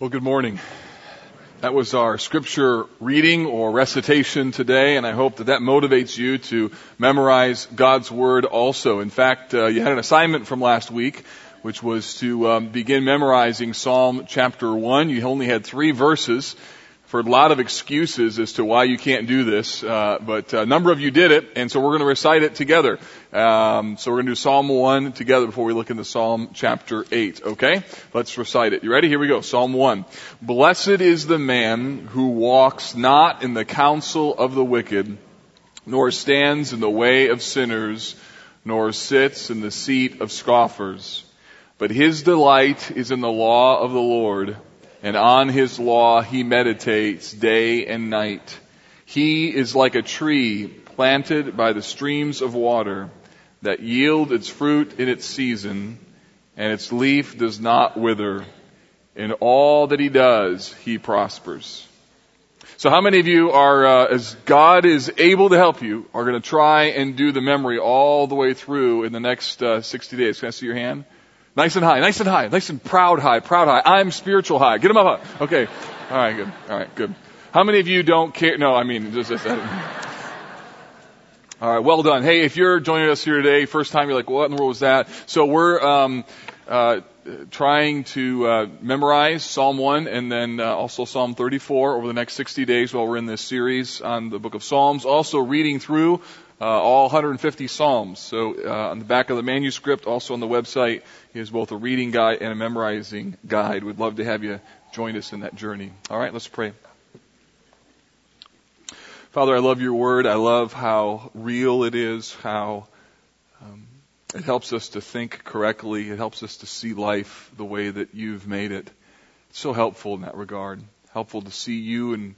Well, good morning. That was our scripture reading or recitation today, and I hope that that motivates you to memorize God's Word also. In fact, uh, you had an assignment from last week, which was to um, begin memorizing Psalm chapter 1. You only had three verses, for a lot of excuses as to why you can't do this, uh, but a number of you did it, and so we're going to recite it together. Um, so we're going to do Psalm 1 together before we look into Psalm chapter 8, okay? Let's recite it. You ready? Here we go. Psalm 1. Blessed is the man who walks not in the counsel of the wicked, nor stands in the way of sinners, nor sits in the seat of scoffers. But his delight is in the law of the Lord and on his law he meditates day and night. He is like a tree planted by the streams of water that yield its fruit in its season, and its leaf does not wither. In all that he does, he prospers. So how many of you are, uh, as God is able to help you, are going to try and do the memory all the way through in the next uh, 60 days? Can I see your hand? Nice and high, nice and high, nice and proud high, proud high. I'm spiritual high. Get them up high. Okay. All right, good. All right, good. How many of you don't care? No, I mean, just, just All right, well done. Hey, if you're joining us here today, first time, you're like, what in the world was that? So we're, um, uh, trying to uh, memorize Psalm 1 and then uh, also Psalm 34 over the next 60 days while we're in this series on the book of Psalms. Also reading through uh, all 150 Psalms. So uh, on the back of the manuscript, also on the website, is both a reading guide and a memorizing guide. We'd love to have you join us in that journey. All right, let's pray. Father, I love your word. I love how real it is, how um, it helps us to think correctly. It helps us to see life the way that you've made it. It's so helpful in that regard. Helpful to see you and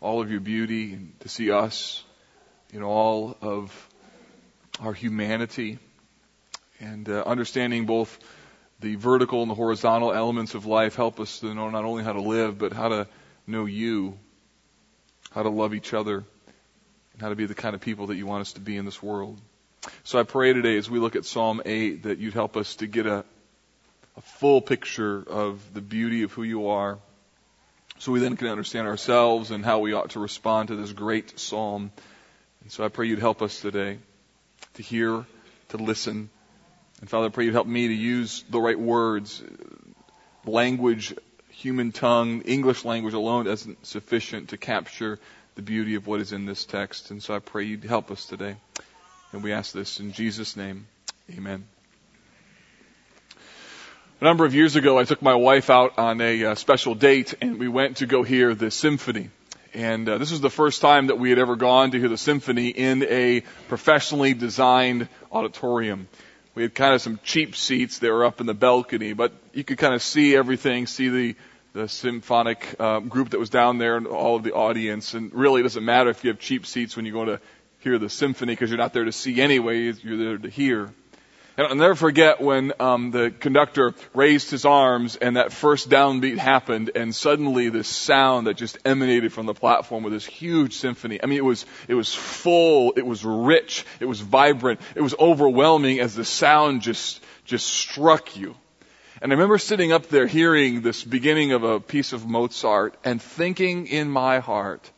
all of your beauty and to see us in all of our humanity and uh, understanding both the vertical and the horizontal elements of life help us to know not only how to live, but how to know you, how to love each other, and how to be the kind of people that you want us to be in this world. So I pray today as we look at Psalm 8 that you'd help us to get a, a full picture of the beauty of who you are so we then can understand ourselves and how we ought to respond to this great psalm and so I pray you'd help us today to hear, to listen. And Father, I pray you'd help me to use the right words. Language, human tongue, English language alone isn't sufficient to capture the beauty of what is in this text. And so I pray you'd help us today. And we ask this in Jesus' name. Amen. A number of years ago, I took my wife out on a uh, special date and we went to go hear the symphony. And uh, this was the first time that we had ever gone to hear the symphony in a professionally designed auditorium. We had kind of some cheap seats that were up in the balcony, but you could kind of see everything, see the the symphonic uh, group that was down there and all of the audience. And really, it doesn't matter if you have cheap seats when you go to hear the symphony because you're not there to see anyway. You're there to hear. And I'll never forget when um, the conductor raised his arms and that first downbeat happened, and suddenly this sound that just emanated from the platform with this huge symphony. I mean, it was it was full, it was rich, it was vibrant, it was overwhelming as the sound just just struck you. And I remember sitting up there hearing this beginning of a piece of Mozart and thinking in my heart,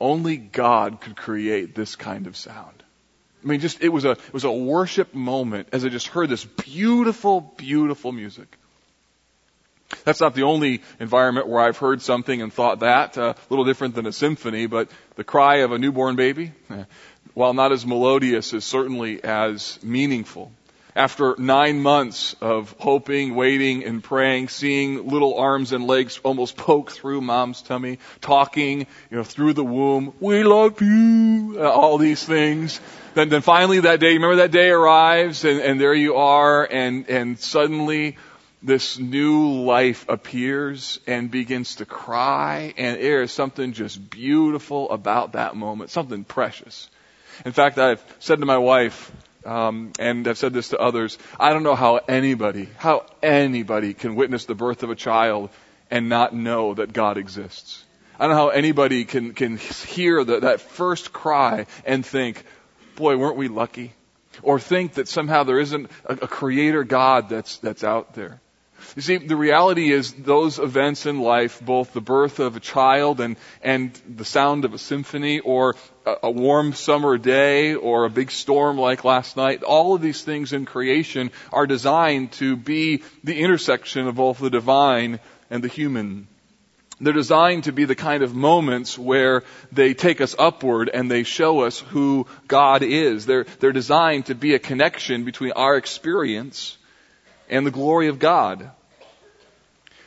only God could create this kind of sound. I mean, just, it was a, it was a worship moment as I just heard this beautiful, beautiful music. That's not the only environment where I've heard something and thought that, uh, a little different than a symphony, but the cry of a newborn baby, while not as melodious, is certainly as meaningful. After nine months of hoping, waiting, and praying, seeing little arms and legs almost poke through mom's tummy, talking, you know, through the womb, we love you, uh, all these things, then, then finally that day, remember that day arrives and, and there you are and, and suddenly this new life appears and begins to cry and there is something just beautiful about that moment, something precious. In fact, I've said to my wife, um, and I've said this to others, I don't know how anybody, how anybody can witness the birth of a child and not know that God exists. I don't know how anybody can, can hear the, that first cry and think, boy, weren't we lucky? Or think that somehow there isn't a, a creator God that's, that's out there. You see, the reality is those events in life, both the birth of a child and, and the sound of a symphony or a, warm summer day or a big storm like last night, all of these things in creation are designed to be the intersection of both the divine and the human. They're designed to be the kind of moments where they take us upward and they show us who God is. They're, they're designed to be a connection between our experience and the glory of God.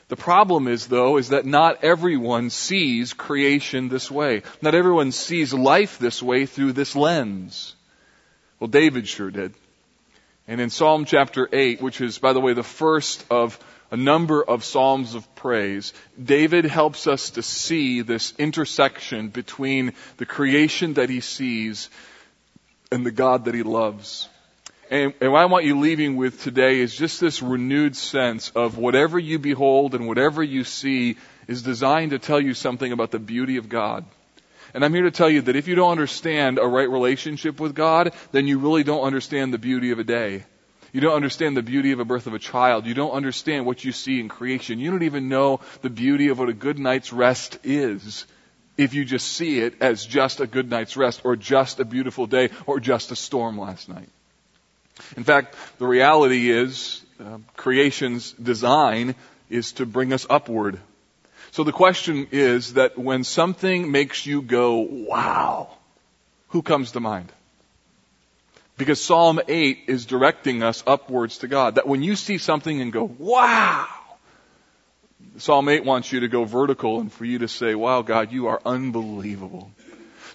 The problem is though, is that not everyone sees creation this way. Not everyone sees life this way through this lens. Well, David sure did. And in Psalm chapter 8, which is, by the way, the first of a number of Psalms of praise, David helps us to see this intersection between the creation that he sees and the God that he loves. And, and what I want you leaving with today is just this renewed sense of whatever you behold and whatever you see is designed to tell you something about the beauty of God. And I'm here to tell you that if you don't understand a right relationship with God, then you really don't understand the beauty of a day. You don't understand the beauty of a birth of a child. You don't understand what you see in creation. You don't even know the beauty of what a good night's rest is if you just see it as just a good night's rest or just a beautiful day or just a storm last night. In fact, the reality is uh, creation's design is to bring us upward. So the question is that when something makes you go, wow, who comes to mind? Because Psalm 8 is directing us upwards to God. That when you see something and go, wow, Psalm 8 wants you to go vertical and for you to say, wow, God, you are unbelievable.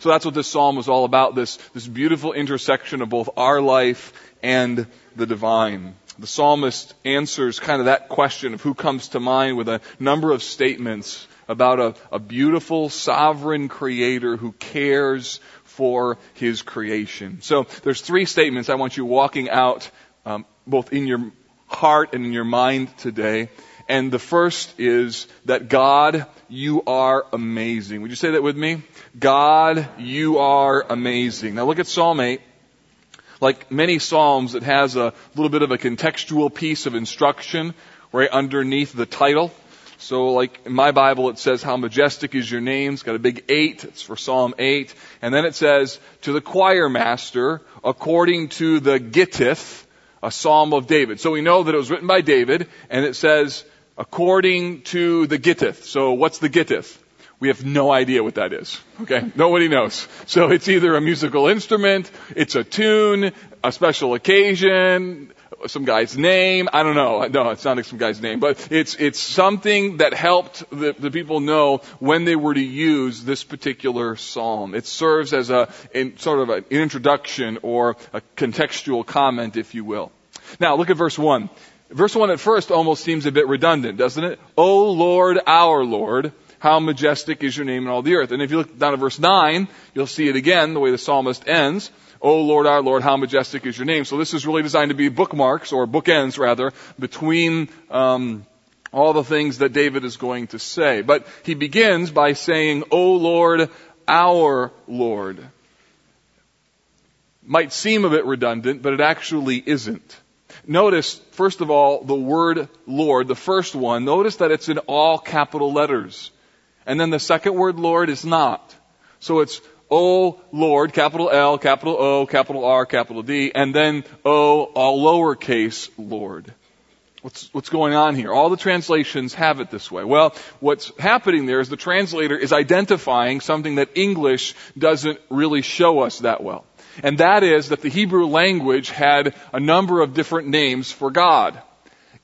So that's what this psalm was all about, this, this beautiful intersection of both our life and the divine. The psalmist answers kind of that question of who comes to mind with a number of statements about a, a beautiful sovereign creator who cares for his creation. So there's three statements I want you walking out um, both in your heart and in your mind today. And the first is that God, you are amazing. Would you say that with me? God, you are amazing. Now look at Psalm 8. Like many Psalms, it has a little bit of a contextual piece of instruction right underneath the title. So like in my Bible it says, how majestic is your name. It's got a big eight. It's for Psalm 8. And then it says, to the choir master, according to the Gittith, a Psalm of David. So we know that it was written by David, and it says, according to the Gittith. So what's the Gittith? We have no idea what that is. Okay? Nobody knows. So it's either a musical instrument, it's a tune, a special occasion, some guy's name. I don't know. No, it's not some guy's name, but it's, it's something that helped the, the people know when they were to use this particular psalm. It serves as a, in, sort of an introduction or a contextual comment, if you will. Now look at verse 1. Verse 1 at first almost seems a bit redundant, doesn't it? O Lord, our Lord, how majestic is your name in all the earth. And if you look down at verse 9, you'll see it again, the way the psalmist ends. O Lord, our Lord, how majestic is your name. So this is really designed to be bookmarks, or bookends rather, between um, all the things that David is going to say. But he begins by saying, O Lord, our Lord. Might seem a bit redundant, but it actually isn't. Notice, first of all, the word Lord, the first one, notice that it's in all capital letters. And then the second word Lord is not. So it's O Lord, capital L, capital O, capital R, capital D, and then O, all lowercase Lord. What's, what's going on here? All the translations have it this way. Well, what's happening there is the translator is identifying something that English doesn't really show us that well. And that is that the Hebrew language had a number of different names for God.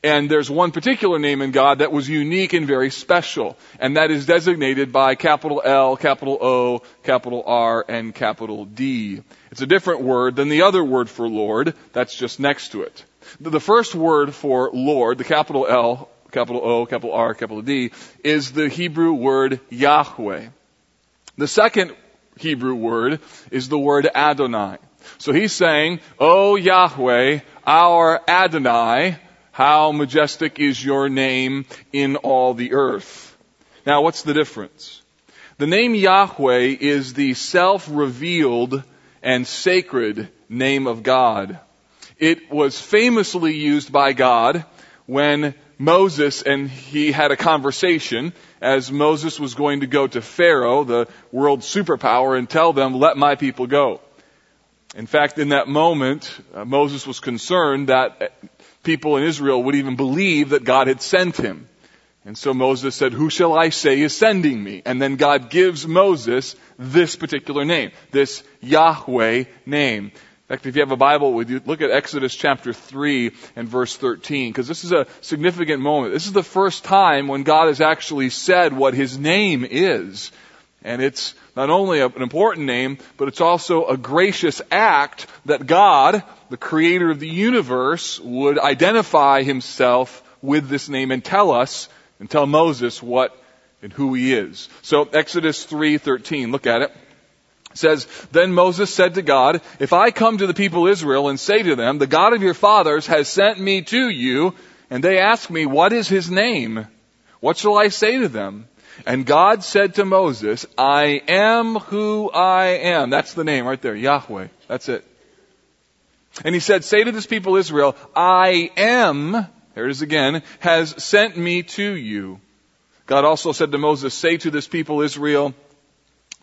And there's one particular name in God that was unique and very special. And that is designated by capital L, capital O, capital R, and capital D. It's a different word than the other word for Lord that's just next to it. The first word for Lord, the capital L, capital O, capital R, capital D, is the Hebrew word Yahweh. The second Hebrew word is the word Adonai. So he's saying, O Yahweh, our Adonai, how majestic is your name in all the earth. Now what's the difference? The name Yahweh is the self-revealed and sacred name of God. It was famously used by God when Moses and he had a conversation as Moses was going to go to Pharaoh, the world superpower, and tell them, let my people go. In fact, in that moment, uh, Moses was concerned that people in Israel would even believe that God had sent him. And so Moses said, who shall I say is sending me? And then God gives Moses this particular name, this Yahweh name. In fact, if you have a Bible with you, look at Exodus chapter 3 and verse 13, because this is a significant moment. This is the first time when God has actually said what His name is. And it's not only an important name, but it's also a gracious act that God, the creator of the universe, would identify Himself with this name and tell us, and tell Moses what and who He is. So Exodus 3.13, look at it says, Then Moses said to God, If I come to the people Israel and say to them, The God of your fathers has sent me to you, and they ask me, What is his name? What shall I say to them? And God said to Moses, I am who I am. That's the name right there, Yahweh. That's it. And he said, Say to this people Israel, I am, there it is again, has sent me to you. God also said to Moses, Say to this people Israel,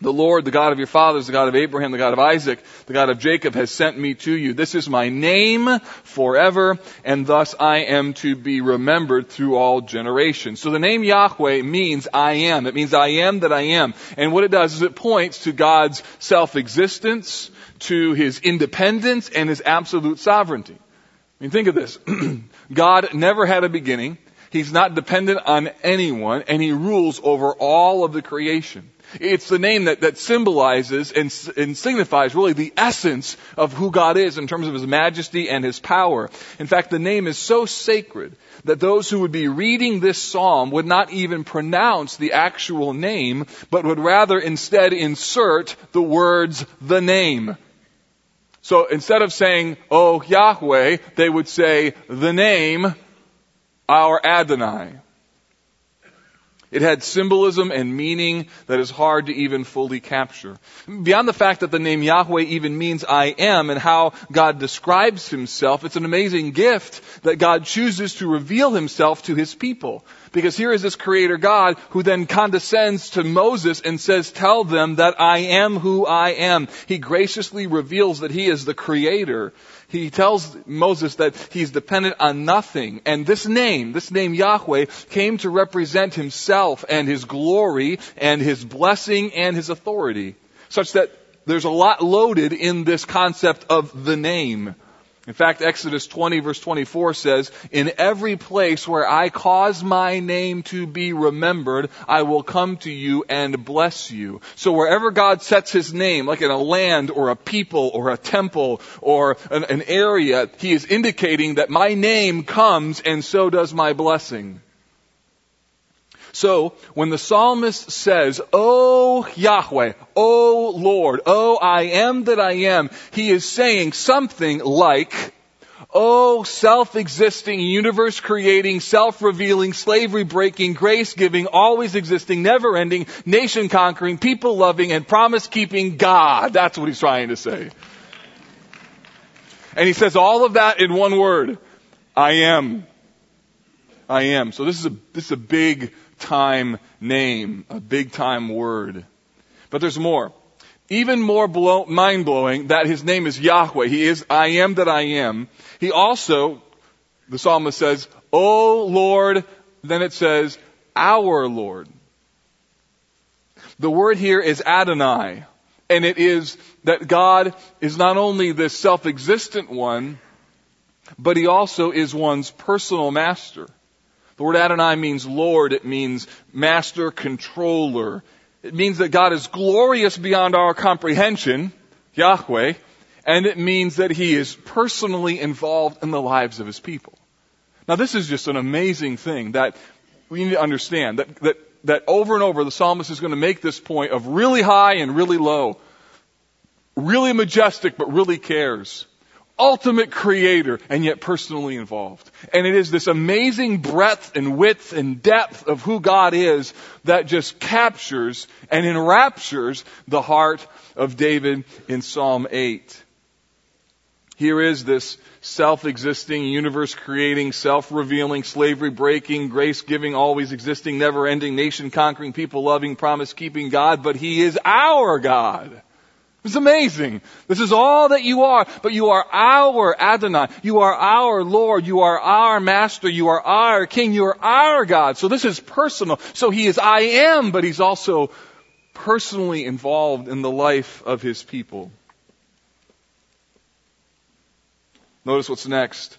the Lord, the God of your fathers, the God of Abraham, the God of Isaac, the God of Jacob has sent me to you. This is my name forever, and thus I am to be remembered through all generations. So the name Yahweh means I am. It means I am that I am. And what it does is it points to God's self-existence, to His independence, and His absolute sovereignty. I mean, think of this. God never had a beginning. He's not dependent on anyone, and He rules over all of the creation. It's the name that, that symbolizes and, and signifies really the essence of who God is in terms of His majesty and His power. In fact, the name is so sacred that those who would be reading this psalm would not even pronounce the actual name, but would rather instead insert the words, the name. So instead of saying, Oh Yahweh, they would say, the name, our Adonai. It had symbolism and meaning that is hard to even fully capture. Beyond the fact that the name Yahweh even means I am and how God describes himself, it's an amazing gift that God chooses to reveal himself to his people. Because here is this creator God who then condescends to Moses and says, tell them that I am who I am. He graciously reveals that he is the creator he tells Moses that he's dependent on nothing. And this name, this name Yahweh, came to represent himself and his glory and his blessing and his authority. Such that there's a lot loaded in this concept of the name. In fact, Exodus 20 verse 24 says, In every place where I cause my name to be remembered, I will come to you and bless you. So wherever God sets his name, like in a land or a people or a temple or an, an area, he is indicating that my name comes and so does my blessing. So, when the psalmist says, Oh Yahweh, Oh Lord, Oh I am that I am, he is saying something like, Oh, self-existing, universe-creating, self-revealing, slavery-breaking, grace-giving, always existing, never-ending, nation-conquering, people-loving, and promise-keeping God. That's what he's trying to say. And he says all of that in one word. I am. I am. So this is a, this is a big time name, a big time word. But there's more. Even more blow, mind blowing that his name is Yahweh. He is I am that I am. He also, the psalmist says, O Lord, then it says, our Lord. The word here is Adonai. And it is that God is not only this self-existent one, but he also is one's personal master. The word Adonai means Lord. It means master, controller. It means that God is glorious beyond our comprehension, Yahweh, and it means that He is personally involved in the lives of His people. Now this is just an amazing thing that we need to understand that, that, that over and over the psalmist is going to make this point of really high and really low. Really majestic, but really cares ultimate creator and yet personally involved. And it is this amazing breadth and width and depth of who God is that just captures and enraptures the heart of David in Psalm 8. Here is this self-existing, universe-creating, self-revealing, slavery-breaking, grace-giving, always existing, never-ending, nation-conquering, people-loving, promise-keeping God, but He is our God. It's amazing. This is all that you are, but you are our Adonai. You are our Lord. You are our Master. You are our King. You are our God. So this is personal. So He is I am, but He's also personally involved in the life of His people. Notice what's next.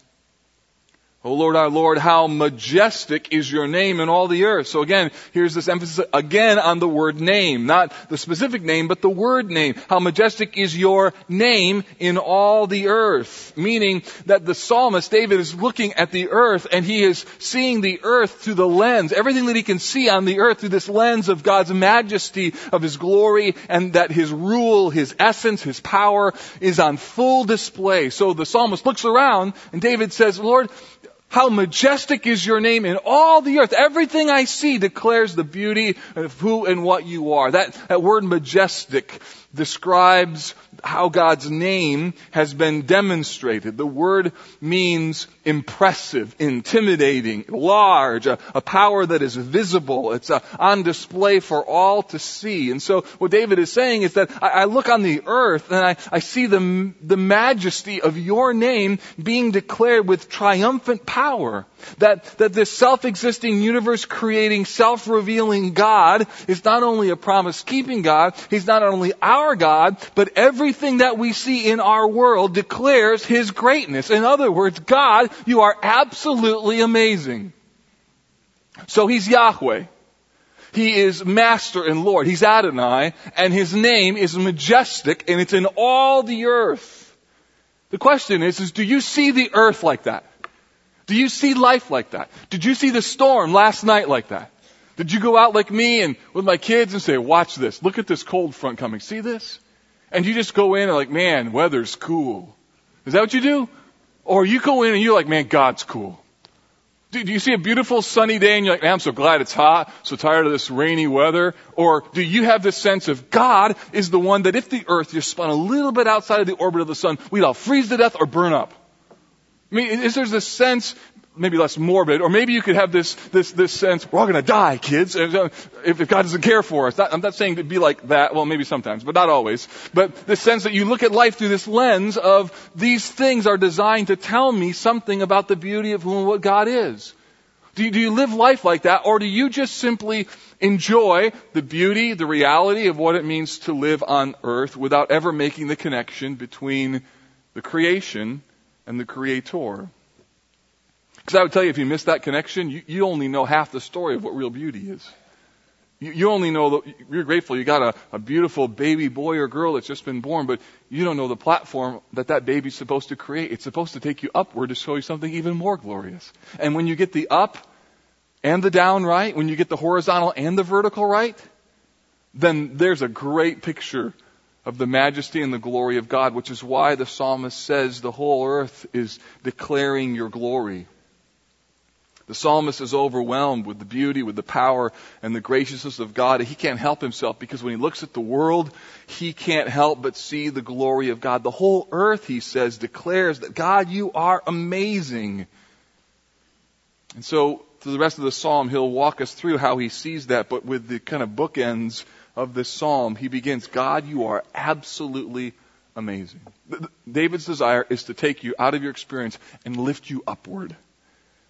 O Lord our Lord, how majestic is your name in all the earth. So again, here's this emphasis again on the word name. Not the specific name, but the word name. How majestic is your name in all the earth. Meaning that the psalmist, David, is looking at the earth and he is seeing the earth through the lens, everything that he can see on the earth through this lens of God's majesty, of his glory, and that his rule, his essence, his power is on full display. So the psalmist looks around and David says, Lord, how majestic is your name in all the earth. Everything I see declares the beauty of who and what you are. That, that word majestic describes how God's name has been demonstrated. The word means impressive, intimidating, large, a, a power that is visible. It's uh, on display for all to see. And so what David is saying is that I, I look on the earth and I, I see the, the majesty of your name being declared with triumphant power. That, that this self-existing universe creating, self-revealing God is not only a promise keeping God, He's not only our God, but everything that we see in our world declares His greatness. In other words, God, you are absolutely amazing. So He's Yahweh. He is Master and Lord. He's Adonai, and His name is majestic, and it's in all the earth. The question is, is do you see the earth like that? Do you see life like that? Did you see the storm last night like that? Did you go out like me and with my kids and say, watch this, look at this cold front coming, see this? And you just go in and like, man, weather's cool. Is that what you do? Or you go in and you're like, man, God's cool. Do, you see a beautiful sunny day and you're like, I'm so glad it's hot, so tired of this rainy weather? Or do you have this sense of God is the one that if the earth just spun a little bit outside of the orbit of the sun, we'd all freeze to death or burn up? I mean, is there this sense, maybe less morbid, or maybe you could have this, this, this sense, we're all gonna die, kids, if, if God doesn't care for us. Not, I'm not saying to be like that, well maybe sometimes, but not always. But the sense that you look at life through this lens of, these things are designed to tell me something about the beauty of who and what God is. Do you, do you live life like that, or do you just simply enjoy the beauty, the reality of what it means to live on earth without ever making the connection between the creation and the Creator. Because I would tell you, if you miss that connection, you, you only know half the story of what real beauty is. You, you only know that you're grateful you got a, a beautiful baby boy or girl that's just been born, but you don't know the platform that that baby's supposed to create. It's supposed to take you upward to show you something even more glorious. And when you get the up and the down right, when you get the horizontal and the vertical right, then there's a great picture of the majesty and the glory of God, which is why the psalmist says the whole earth is declaring your glory. The psalmist is overwhelmed with the beauty, with the power, and the graciousness of God. He can't help himself because when he looks at the world, he can't help but see the glory of God. The whole earth, he says, declares that God, you are amazing. And so, through the rest of the psalm, he'll walk us through how he sees that, but with the kind of bookends of this psalm, he begins, God, you are absolutely amazing. David's desire is to take you out of your experience and lift you upward,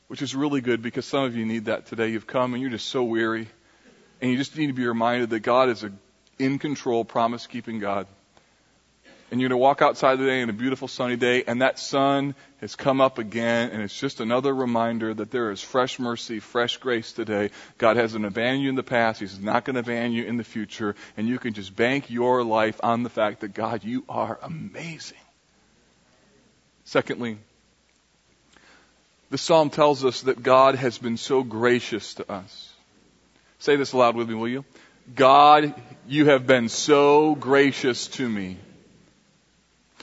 which is really good because some of you need that today. You've come and you're just so weary, and you just need to be reminded that God is a in control, promise keeping God and you're going to walk outside today in a beautiful sunny day, and that sun has come up again, and it's just another reminder that there is fresh mercy, fresh grace today. God hasn't abandoned you in the past. He's not going to abandon you in the future, and you can just bank your life on the fact that God, you are amazing. Secondly, the psalm tells us that God has been so gracious to us. Say this aloud with me, will you? God, you have been so gracious to me.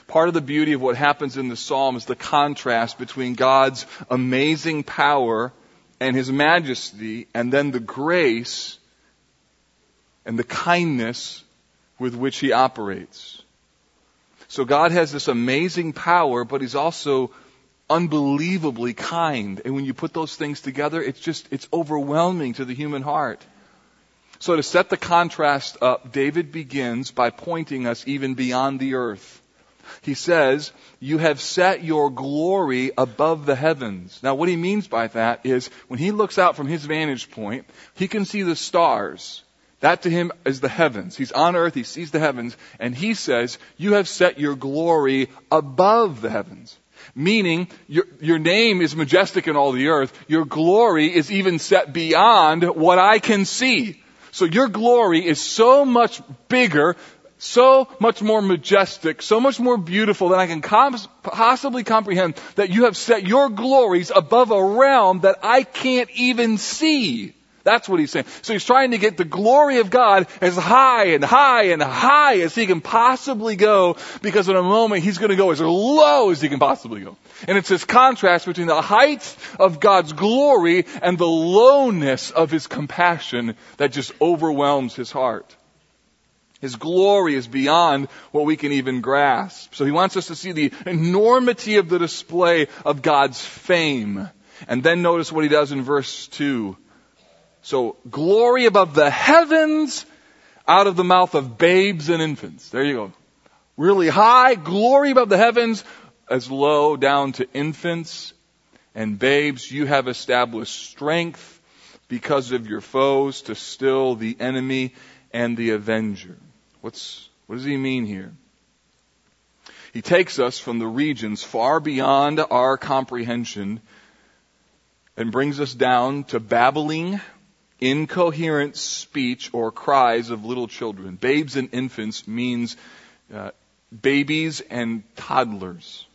Part of the beauty of what happens in the psalm is the contrast between God's amazing power and his majesty and then the grace and the kindness with which he operates. So God has this amazing power, but He's also unbelievably kind. And when you put those things together, it's just, it's overwhelming to the human heart. So to set the contrast up, David begins by pointing us even beyond the earth. He says, you have set your glory above the heavens. Now what he means by that is when he looks out from his vantage point, he can see the stars. That to him is the heavens. He's on earth, he sees the heavens, and he says, you have set your glory above the heavens. Meaning, your, your name is majestic in all the earth. Your glory is even set beyond what I can see. So your glory is so much bigger, so much more majestic, so much more beautiful than I can com- possibly comprehend that you have set your glories above a realm that I can't even see. That's what he's saying. So he's trying to get the glory of God as high and high and high as he can possibly go because in a moment he's going to go as low as he can possibly go. And it's this contrast between the height of God's glory and the lowness of his compassion that just overwhelms his heart. His glory is beyond what we can even grasp. So he wants us to see the enormity of the display of God's fame. And then notice what he does in verse 2. So glory above the heavens out of the mouth of babes and infants. There you go. Really high, glory above the heavens, as low down to infants and babes. You have established strength because of your foes to still the enemy and the avenger. What's, what does he mean here? He takes us from the regions far beyond our comprehension and brings us down to babbling incoherent speech or cries of little children. Babes and infants means uh, babies and toddlers.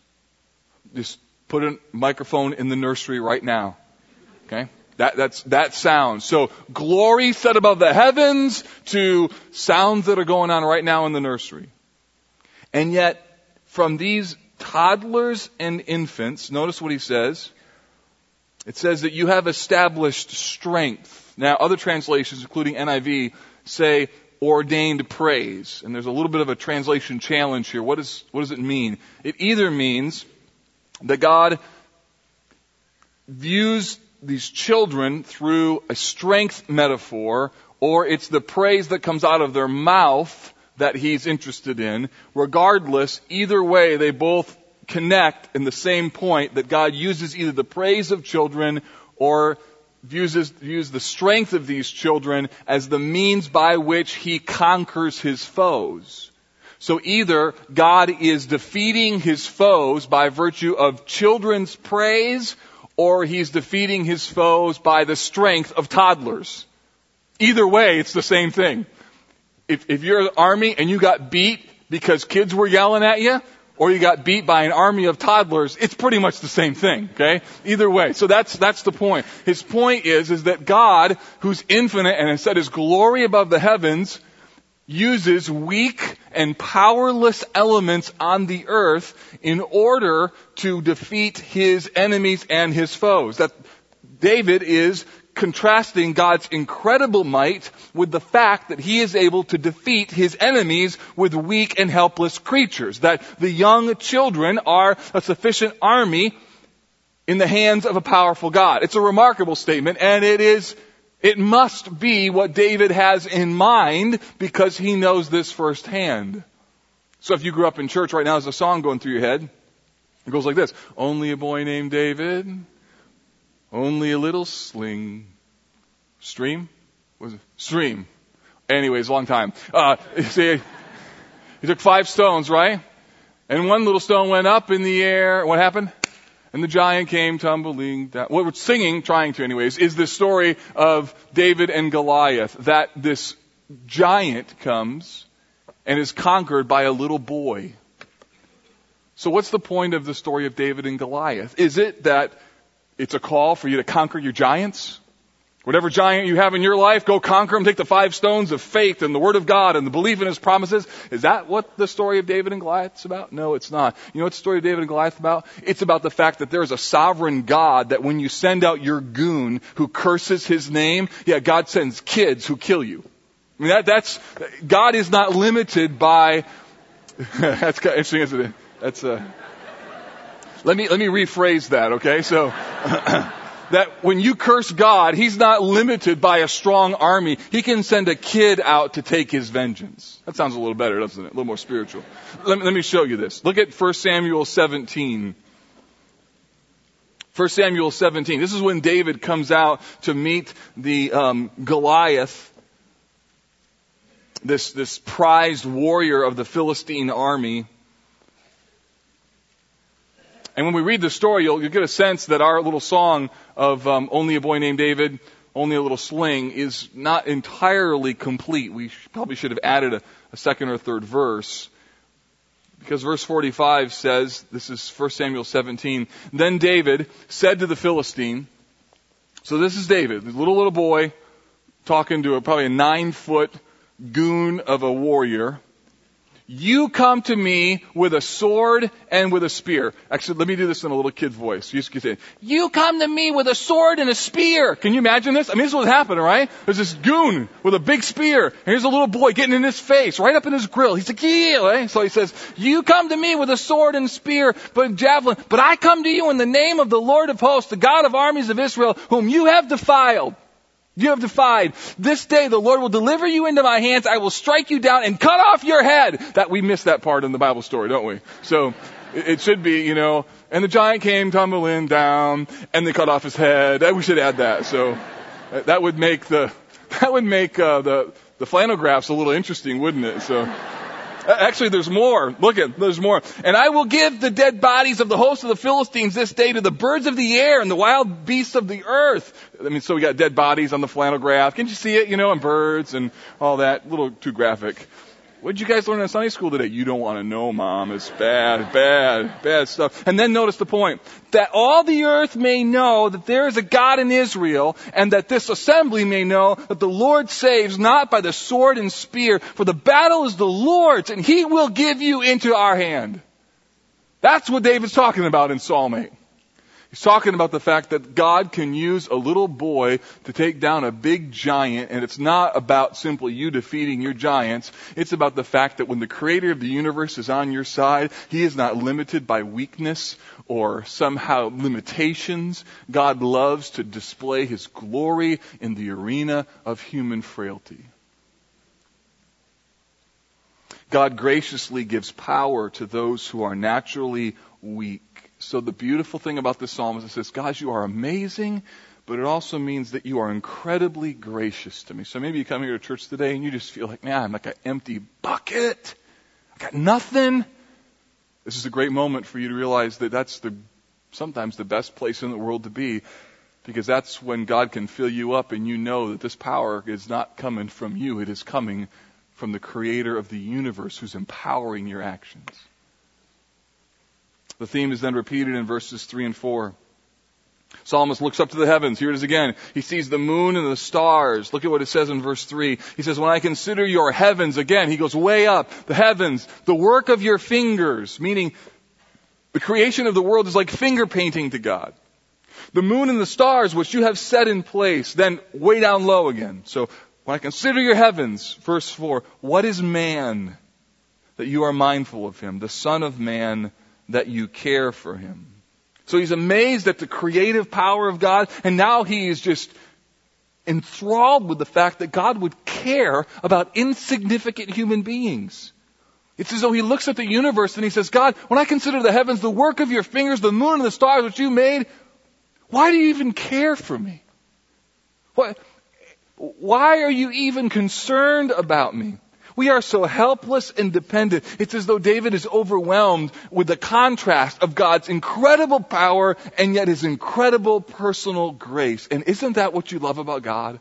Just put a microphone in the nursery right now. Okay? That, that's, that sound. So glory set above the heavens to sounds that are going on right now in the nursery. And yet, from these toddlers and infants, notice what he says. It says that you have established strength now, other translations, including NIV, say ordained praise. And there's a little bit of a translation challenge here. What, is, what does it mean? It either means that God views these children through a strength metaphor, or it's the praise that comes out of their mouth that he's interested in. Regardless, either way, they both connect in the same point that God uses either the praise of children or views, views the strength of these children as the means by which he conquers his foes. So either God is defeating his foes by virtue of children's praise, or he's defeating his foes by the strength of toddlers. Either way, it's the same thing. If, if you're an army and you got beat because kids were yelling at you, or you got beat by an army of toddlers, it's pretty much the same thing, okay? Either way. So that's, that's the point. His point is, is that God, who's infinite and has set his glory above the heavens, uses weak and powerless elements on the earth in order to defeat his enemies and his foes. That David is contrasting God's incredible might with the fact that he is able to defeat his enemies with weak and helpless creatures. That the young children are a sufficient army in the hands of a powerful God. It's a remarkable statement and it is, it must be what David has in mind because he knows this firsthand. So if you grew up in church right now, there's a song going through your head. It goes like this. Only a boy named David only a little sling. Stream? Was it? Stream. Anyways, long time. Uh, see, he took five stones, right? And one little stone went up in the air. What happened? And the giant came tumbling down. What we're singing, trying to anyways, is the story of David and Goliath. That this giant comes and is conquered by a little boy. So what's the point of the story of David and Goliath? Is it that it's a call for you to conquer your giants. Whatever giant you have in your life, go conquer them. Take the five stones of faith and the Word of God and the belief in His promises. Is that what the story of David and Goliath is about? No, it's not. You know what the story of David and Goliath about? It's about the fact that there is a sovereign God that when you send out your goon who curses His name, yeah, God sends kids who kill you. I mean, that, that's, God is not limited by That's interesting, isn't it? That's uh, let me let me rephrase that, okay? So that when you curse God, He's not limited by a strong army. He can send a kid out to take His vengeance. That sounds a little better, doesn't it? A little more spiritual. Let me, let me show you this. Look at 1 Samuel 17. 1 Samuel 17. This is when David comes out to meet the um, Goliath this, this prized warrior of the Philistine army. And when we read the story, you'll, you'll get a sense that our little song of um, Only a Boy Named David, Only a Little Sling is not entirely complete. We probably should have added a, a second or third verse. Because verse 45 says, this is 1 Samuel 17, Then David said to the Philistine, so this is David, the little, little boy, talking to a, probably a nine foot goon of a warrior. You come to me with a sword and with a spear. Actually, let me do this in a little kid voice. You say, you come to me with a sword and a spear. Can you imagine this? I mean, this is what's happening, right? There's this goon with a big spear, and here's a little boy getting in his face, right up in his grill. He's like, yeah, right? So he says, you come to me with a sword and spear, but javelin, but I come to you in the name of the Lord of hosts, the God of armies of Israel, whom you have defiled. You have defied. This day the Lord will deliver you into my hands. I will strike you down and cut off your head. That we miss that part in the Bible story, don't we? So it should be, you know, and the giant came tumbling down and they cut off his head. We should add that. So that would make the that would make uh, the the flannel graphs a little interesting, wouldn't it? So. Uh, actually, there's more. Look at, there's more. And I will give the dead bodies of the host of the Philistines this day to the birds of the air and the wild beasts of the earth. I mean, so we got dead bodies on the flannel graph. Can you see it? You know, and birds and all that. A little too graphic. What did you guys learn in Sunday school today? You don't want to know, Mom. It's bad, bad, bad stuff. And then notice the point. That all the earth may know that there is a God in Israel, and that this assembly may know that the Lord saves not by the sword and spear, for the battle is the Lord's, and He will give you into our hand. That's what David's talking about in Psalm 8. He's talking about the fact that God can use a little boy to take down a big giant, and it's not about simply you defeating your giants. It's about the fact that when the creator of the universe is on your side, he is not limited by weakness or somehow limitations. God loves to display his glory in the arena of human frailty. God graciously gives power to those who are naturally weak. So the beautiful thing about this psalm is it says, God, you are amazing, but it also means that you are incredibly gracious to me. So maybe you come here to church today and you just feel like, man, I'm like an empty bucket. I got nothing. This is a great moment for you to realize that that's the, sometimes the best place in the world to be because that's when God can fill you up and you know that this power is not coming from you. It is coming from the creator of the universe who's empowering your actions. The theme is then repeated in verses 3 and 4. Psalmist looks up to the heavens. Here it is again. He sees the moon and the stars. Look at what it says in verse 3. He says, When I consider your heavens, again, he goes way up. The heavens, the work of your fingers, meaning the creation of the world is like finger painting to God. The moon and the stars, which you have set in place, then way down low again. So, when I consider your heavens, verse 4, what is man that you are mindful of him? The son of man that you care for him. So he's amazed at the creative power of God, and now he is just enthralled with the fact that God would care about insignificant human beings. It's as though he looks at the universe and he says, God, when I consider the heavens, the work of your fingers, the moon and the stars which you made, why do you even care for me? Why, why are you even concerned about me? We are so helpless and dependent. It's as though David is overwhelmed with the contrast of God's incredible power and yet his incredible personal grace. And isn't that what you love about God?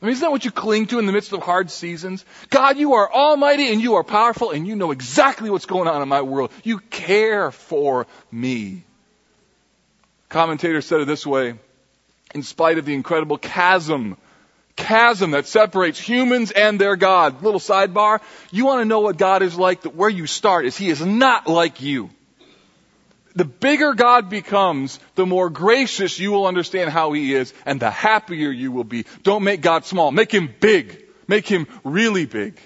I mean, isn't that what you cling to in the midst of hard seasons? God, you are almighty and you are powerful and you know exactly what's going on in my world. You care for me. Commentator said it this way. In spite of the incredible chasm chasm that separates humans and their God. Little sidebar. You want to know what God is like? That where you start is He is not like you. The bigger God becomes, the more gracious you will understand how He is, and the happier you will be. Don't make God small. Make Him big. Make Him really big.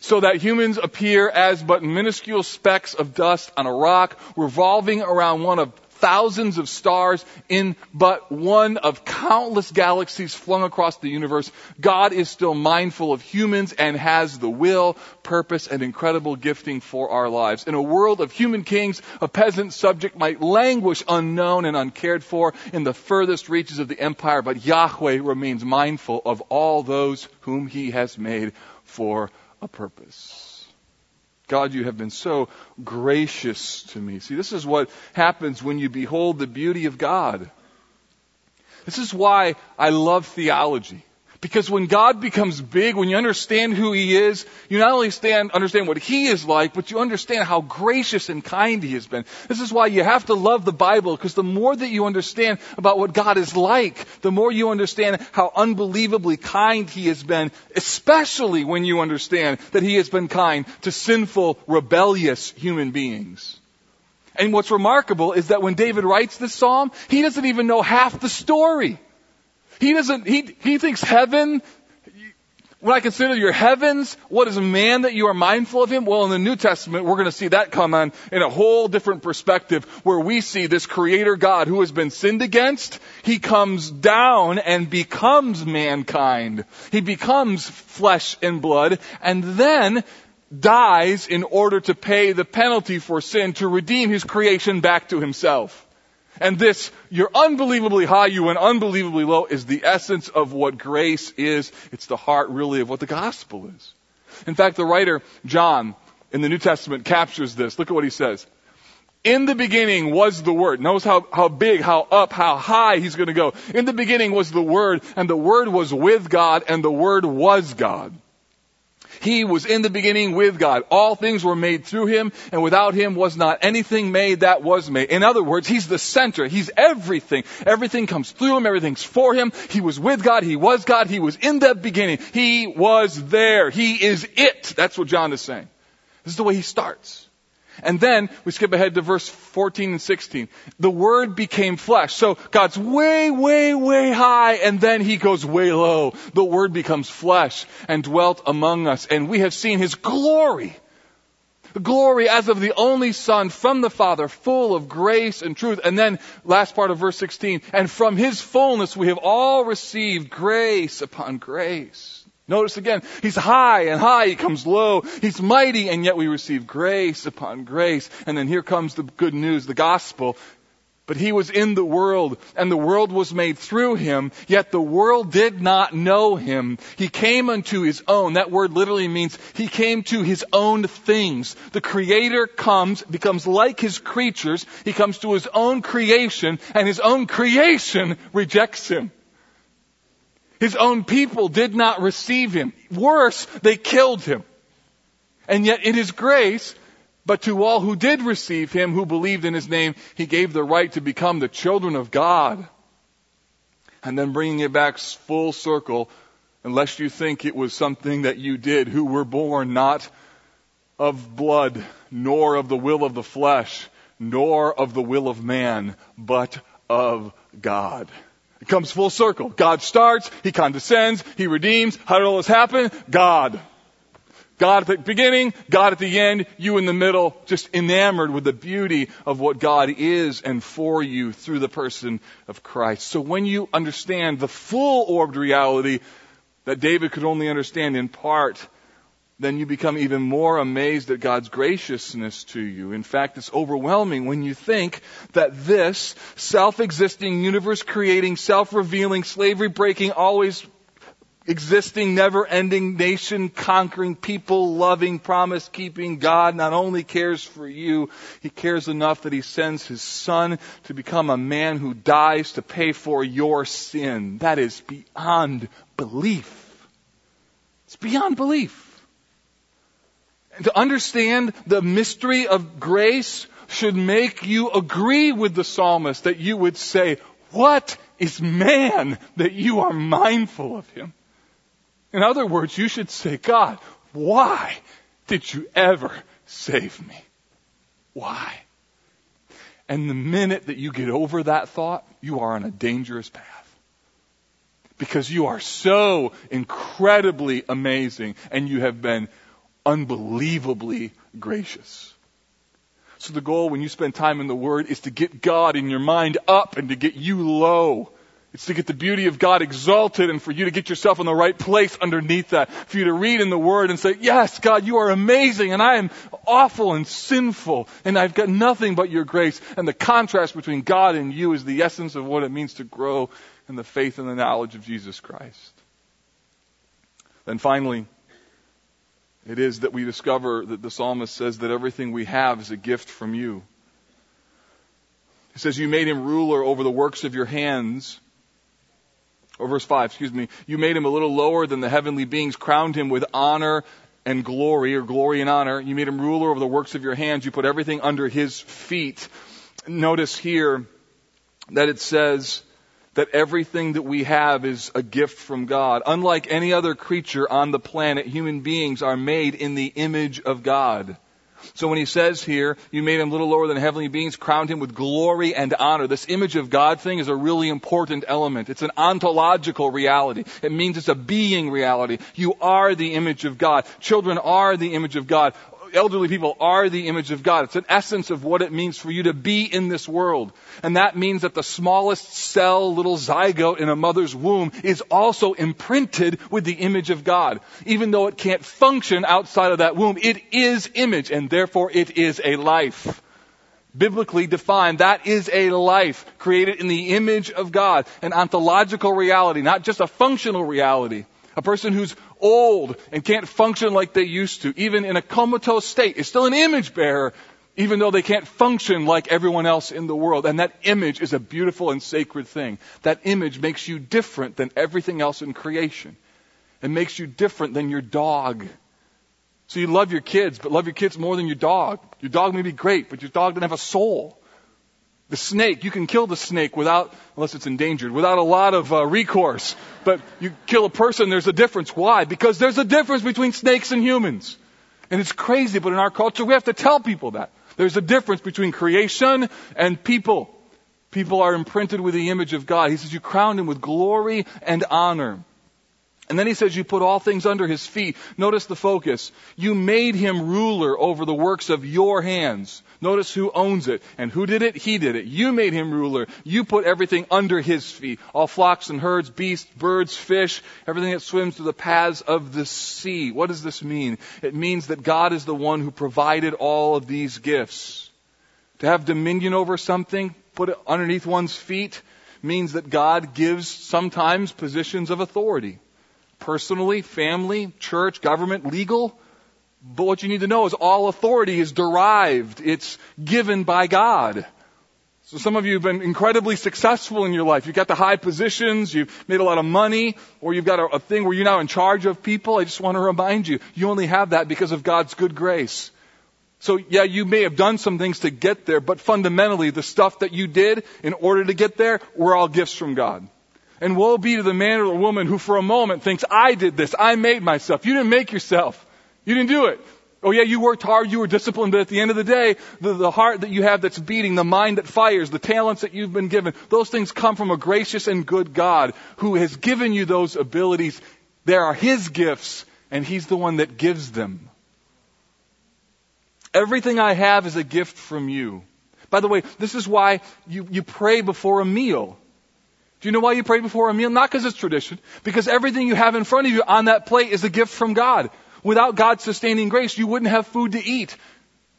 so that humans appear as but minuscule specks of dust on a rock revolving around one of thousands of stars in but one of countless galaxies flung across the universe, God is still mindful of humans and has the will, purpose, and incredible gifting for our lives. In a world of human kings, a peasant subject might languish unknown and uncared for in the furthest reaches of the empire, but Yahweh remains mindful of all those whom he has made for a purpose. God, you have been so gracious to me. See, this is what happens when you behold the beauty of God. This is why I love theology. Because when God becomes big, when you understand who He is, you not only stand, understand what He is like, but you understand how gracious and kind He has been. This is why you have to love the Bible, because the more that you understand about what God is like, the more you understand how unbelievably kind He has been, especially when you understand that He has been kind to sinful, rebellious human beings. And what's remarkable is that when David writes this psalm, he doesn't even know half the story. He doesn't, he, he thinks heaven, when I consider your heavens, what is a man that you are mindful of him? Well, in the New Testament, we're going to see that come on in a whole different perspective where we see this creator God who has been sinned against. He comes down and becomes mankind. He becomes flesh and blood and then dies in order to pay the penalty for sin to redeem his creation back to himself. And this, you're unbelievably high, you went unbelievably low, is the essence of what grace is. It's the heart really of what the gospel is. In fact, the writer, John, in the New Testament captures this. Look at what he says. In the beginning was the Word. Notice how, how big, how up, how high he's going to go. In the beginning was the Word, and the Word was with God, and the Word was God. He was in the beginning with God. All things were made through him, and without him was not anything made that was made. In other words, he's the center. He's everything. Everything comes through him. Everything's for him. He was with God. He was God. He was in the beginning. He was there. He is it. That's what John is saying. This is the way he starts. And then we skip ahead to verse 14 and 16. The Word became flesh. So God's way, way, way high, and then He goes way low. The Word becomes flesh and dwelt among us, and we have seen His glory. Glory as of the only Son from the Father, full of grace and truth. And then, last part of verse 16, and from His fullness we have all received grace upon grace. Notice again, he's high and high, he comes low. He's mighty and yet we receive grace upon grace. And then here comes the good news, the gospel. But he was in the world and the world was made through him, yet the world did not know him. He came unto his own. That word literally means he came to his own things. The creator comes, becomes like his creatures. He comes to his own creation and his own creation rejects him. His own people did not receive him. Worse, they killed him. And yet in his grace, but to all who did receive him, who believed in his name, he gave the right to become the children of God. And then bringing it back full circle, unless you think it was something that you did, who were born not of blood, nor of the will of the flesh, nor of the will of man, but of God. It comes full circle. God starts, He condescends, He redeems. How did all this happen? God. God at the beginning, God at the end, you in the middle, just enamored with the beauty of what God is and for you through the person of Christ. So when you understand the full orbed reality that David could only understand in part, then you become even more amazed at God's graciousness to you. In fact, it's overwhelming when you think that this self-existing, universe-creating, self-revealing, slavery-breaking, always existing, never-ending, nation-conquering, people-loving, promise-keeping God not only cares for you, He cares enough that He sends His Son to become a man who dies to pay for your sin. That is beyond belief. It's beyond belief to understand the mystery of grace should make you agree with the psalmist that you would say, what is man that you are mindful of him? In other words, you should say, God, why did you ever save me? Why? And the minute that you get over that thought, you are on a dangerous path. Because you are so incredibly amazing and you have been unbelievably gracious. So the goal when you spend time in the Word is to get God in your mind up and to get you low. It's to get the beauty of God exalted and for you to get yourself in the right place underneath that. For you to read in the Word and say, yes, God, you are amazing and I am awful and sinful and I've got nothing but your grace. And the contrast between God and you is the essence of what it means to grow in the faith and the knowledge of Jesus Christ. Then finally, it is that we discover that the psalmist says that everything we have is a gift from you. He says, You made him ruler over the works of your hands or verse 5, excuse me, you made him a little lower than the heavenly beings, crowned him with honor and glory, or glory and honor. You made him ruler over the works of your hands. You put everything under his feet. Notice here that it says that everything that we have is a gift from God. Unlike any other creature on the planet, human beings are made in the image of God. So when he says here, you made him little lower than heavenly beings, crowned him with glory and honor, this image of God thing is a really important element. It's an ontological reality. It means it's a being reality. You are the image of God. Children are the image of God elderly people are the image of God. It's an essence of what it means for you to be in this world. And that means that the smallest cell, little zygote in a mother's womb is also imprinted with the image of God. Even though it can't function outside of that womb, it is image and therefore it is a life. Biblically defined, that is a life created in the image of God, an ontological reality, not just a functional reality. A person who's old and can't function like they used to, even in a comatose state, is still an image bearer, even though they can't function like everyone else in the world. And that image is a beautiful and sacred thing. That image makes you different than everything else in creation. It makes you different than your dog. So you love your kids, but love your kids more than your dog. Your dog may be great, but your dog doesn't have a soul. The snake, you can kill the snake without, unless it's endangered, without a lot of uh, recourse. But you kill a person, there's a difference. Why? Because there's a difference between snakes and humans. And it's crazy, but in our culture, we have to tell people that. There's a difference between creation and people. People are imprinted with the image of God. He says, You crowned him with glory and honor. And then he says, You put all things under his feet. Notice the focus. You made him ruler over the works of your hands. Notice who owns it. And who did it? He did it. You made him ruler. You put everything under his feet. All flocks and herds, beasts, birds, fish, everything that swims through the paths of the sea. What does this mean? It means that God is the one who provided all of these gifts. To have dominion over something, put it underneath one's feet, means that God gives sometimes positions of authority personally, family, church, government, legal. But what you need to know is all authority is derived. It's given by God. So some of you have been incredibly successful in your life. You've got the high positions, you've made a lot of money, or you've got a, a thing where you're now in charge of people. I just want to remind you, you only have that because of God's good grace. So yeah, you may have done some things to get there, but fundamentally the stuff that you did in order to get there were all gifts from God. And woe be to the man or the woman who for a moment thinks, I did this, I made myself. You didn't make yourself. You didn't do it. Oh yeah, you worked hard, you were disciplined, but at the end of the day, the, the heart that you have that's beating, the mind that fires, the talents that you've been given, those things come from a gracious and good God who has given you those abilities. They are His gifts, and He's the one that gives them. Everything I have is a gift from you. By the way, this is why you, you pray before a meal. Do you know why you pray before a meal? Not because it's tradition. Because everything you have in front of you on that plate is a gift from God. Without God's sustaining grace, you wouldn't have food to eat.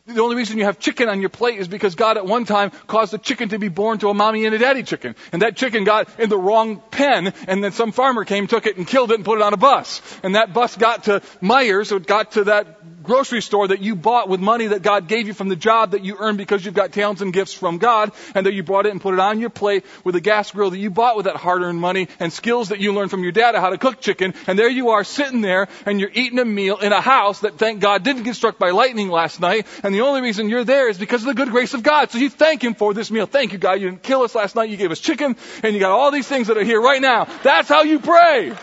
The only reason you have chicken on your plate is because God at one time caused a chicken to be born to a mommy and a daddy chicken. And that chicken got in the wrong pen, and then some farmer came, took it, and killed it and put it on a bus. And that bus got to Meijer's, so it got to that grocery store that you bought with money that God gave you from the job that you earned because you've got talents and gifts from God, and that you brought it and put it on your plate with a gas grill that you bought with that hard earned money and skills that you learned from your dad how to cook chicken, and there you are sitting there and you're eating a meal in a house that thank God didn't get struck by lightning last night, and the only reason you're there is because of the good grace of God. So you thank Him for this meal. Thank you, God. You didn't kill us last night. You gave us chicken, and you got all these things that are here right now. That's how you pray.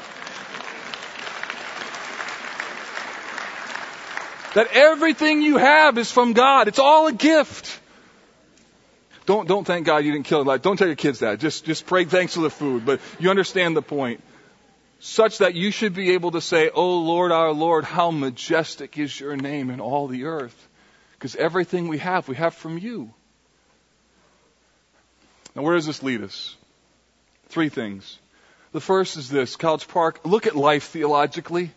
That everything you have is from God. It's all a gift. Don't, don't thank God you didn't kill it. Like, don't tell your kids that. Just, just pray thanks for the food. But you understand the point. such that you should be able to say, Oh Lord, our Lord, how majestic is your name in all the earth. Because everything we have, we have from you. Now, where does this lead us? Three things. The first is this College Park, look at life theologically.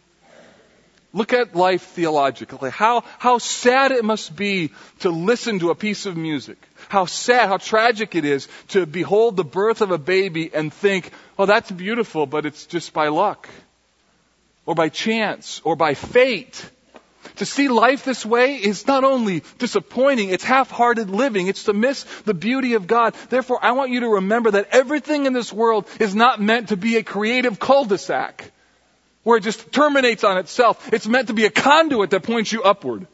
Look at life theologically. How, how sad it must be to listen to a piece of music. How sad, how tragic it is to behold the birth of a baby and think, oh, that's beautiful, but it's just by luck. Or by chance. Or by fate. To see life this way is not only disappointing, it's half-hearted living. It's to miss the beauty of God. Therefore, I want you to remember that everything in this world is not meant to be a creative cul-de-sac where it just terminates on itself. It's meant to be a conduit that points you upward.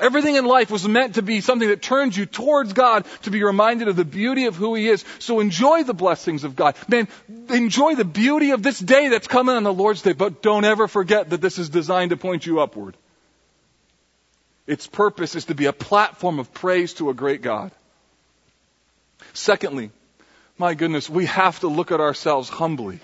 Everything in life was meant to be something that turns you towards God to be reminded of the beauty of who He is. So enjoy the blessings of God. Man, enjoy the beauty of this day that's coming on the Lord's Day, but don't ever forget that this is designed to point you upward. Its purpose is to be a platform of praise to a great God. Secondly, my goodness, we have to look at ourselves humbly.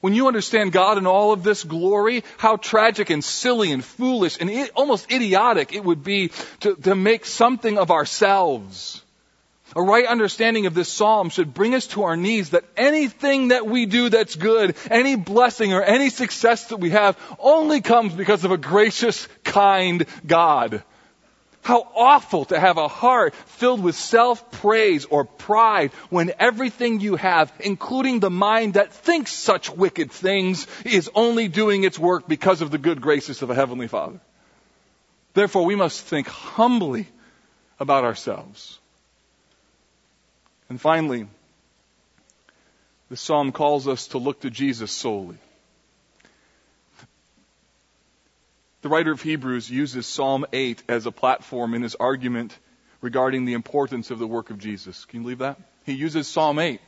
When you understand God in all of this glory, how tragic and silly and foolish and almost idiotic it would be to, to make something of ourselves. A right understanding of this psalm should bring us to our knees that anything that we do that's good, any blessing or any success that we have only comes because of a gracious, kind God. How awful to have a heart filled with self-praise or pride when everything you have, including the mind that thinks such wicked things, is only doing its work because of the good graces of a Heavenly Father. Therefore, we must think humbly about ourselves. And finally, the psalm calls us to look to Jesus solely. The writer of Hebrews uses Psalm 8 as a platform in his argument regarding the importance of the work of Jesus. Can you believe that? He uses Psalm 8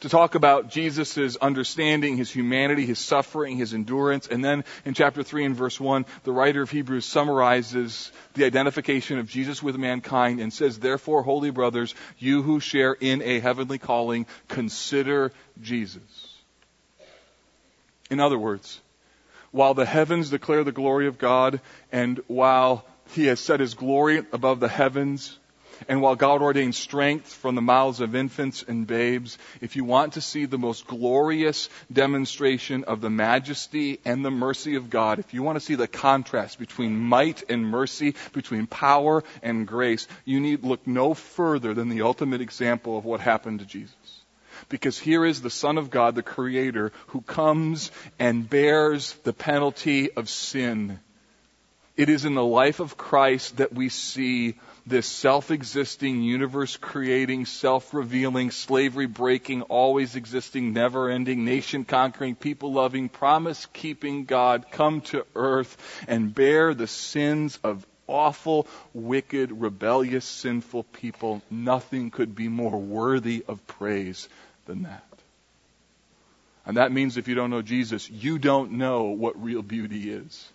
to talk about Jesus' understanding, his humanity, his suffering, his endurance. And then in chapter 3 and verse 1, the writer of Hebrews summarizes the identification of Jesus with mankind and says, Therefore, holy brothers, you who share in a heavenly calling, consider Jesus. In other words, while the heavens declare the glory of God, and while He has set His glory above the heavens, and while God ordains strength from the mouths of infants and babes, if you want to see the most glorious demonstration of the majesty and the mercy of God, if you want to see the contrast between might and mercy, between power and grace, you need look no further than the ultimate example of what happened to Jesus. Because here is the Son of God, the Creator, who comes and bears the penalty of sin. It is in the life of Christ that we see this self-existing, universe-creating, self-revealing, slavery-breaking, always existing, never-ending, nation-conquering, people-loving, promise-keeping God come to earth and bear the sins of awful, wicked, rebellious, sinful people. Nothing could be more worthy of praise than that. And that means if you don't know Jesus, you don't know what real beauty is.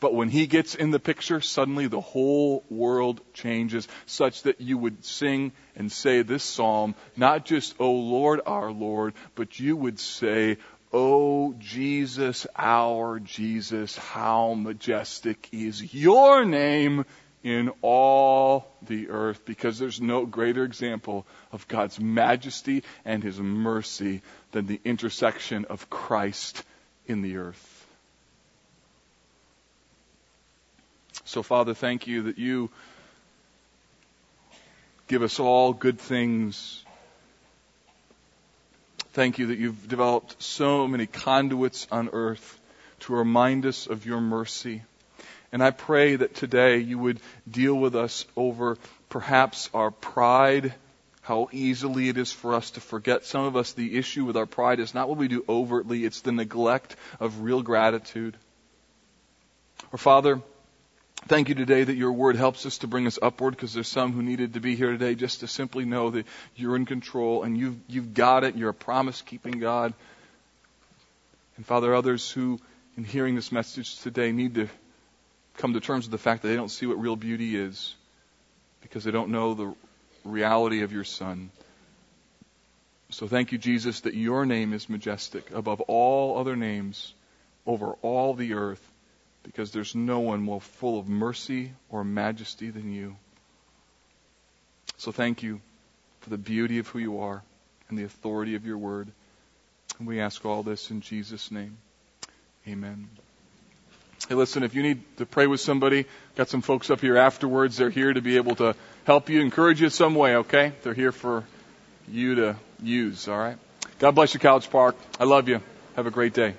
But when he gets in the picture, suddenly the whole world changes such that you would sing and say this psalm, not just, O Lord, our Lord, but you would say, O Jesus, our Jesus, how majestic is your name in all the earth because there's no greater example of God's majesty and His mercy than the intersection of Christ in the earth. So, Father, thank you that you give us all good things. Thank you that you've developed so many conduits on earth to remind us of your mercy. And I pray that today you would deal with us over perhaps our pride, how easily it is for us to forget. Some of us, the issue with our pride is not what we do overtly, it's the neglect of real gratitude. Or Father, Thank you today that your word helps us to bring us upward because there's some who needed to be here today just to simply know that you're in control and you've, you've got it. You're a promise keeping God. And Father, others who in hearing this message today need to come to terms with the fact that they don't see what real beauty is because they don't know the reality of your Son. So thank you, Jesus, that your name is majestic above all other names over all the earth because there's no one more full of mercy or majesty than you. So thank you for the beauty of who you are and the authority of your word. And we ask all this in Jesus' name. Amen. Hey, listen, if you need to pray with somebody, got some folks up here afterwards. They're here to be able to help you, encourage you some way, okay? They're here for you to use, all right? God bless you, College Park. I love you. Have a great day.